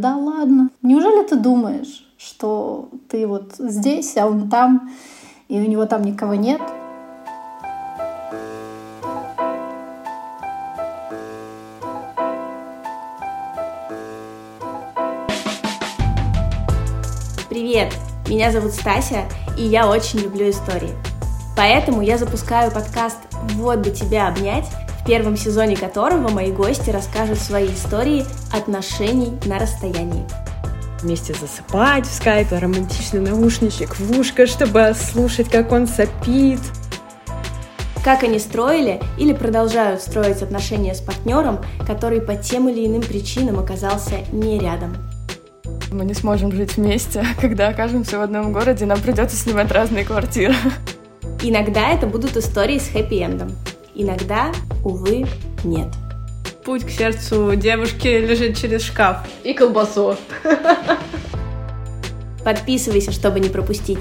Да ладно. Неужели ты думаешь, что ты вот здесь, а он там, и у него там никого нет? Привет! Меня зовут Стася, и я очень люблю истории. Поэтому я запускаю подкаст «Вот бы тебя обнять», в первом сезоне которого мои гости расскажут свои истории отношений на расстоянии. Вместе засыпать в скайпе, романтичный наушничек в ушко, чтобы слушать, как он сопит. Как они строили или продолжают строить отношения с партнером, который по тем или иным причинам оказался не рядом. Мы не сможем жить вместе. Когда окажемся в одном городе, нам придется снимать разные квартиры. Иногда это будут истории с хэппи-эндом. Иногда, увы, нет. Путь к сердцу девушки лежит через шкаф. И колбасу. Подписывайся, чтобы не пропустить.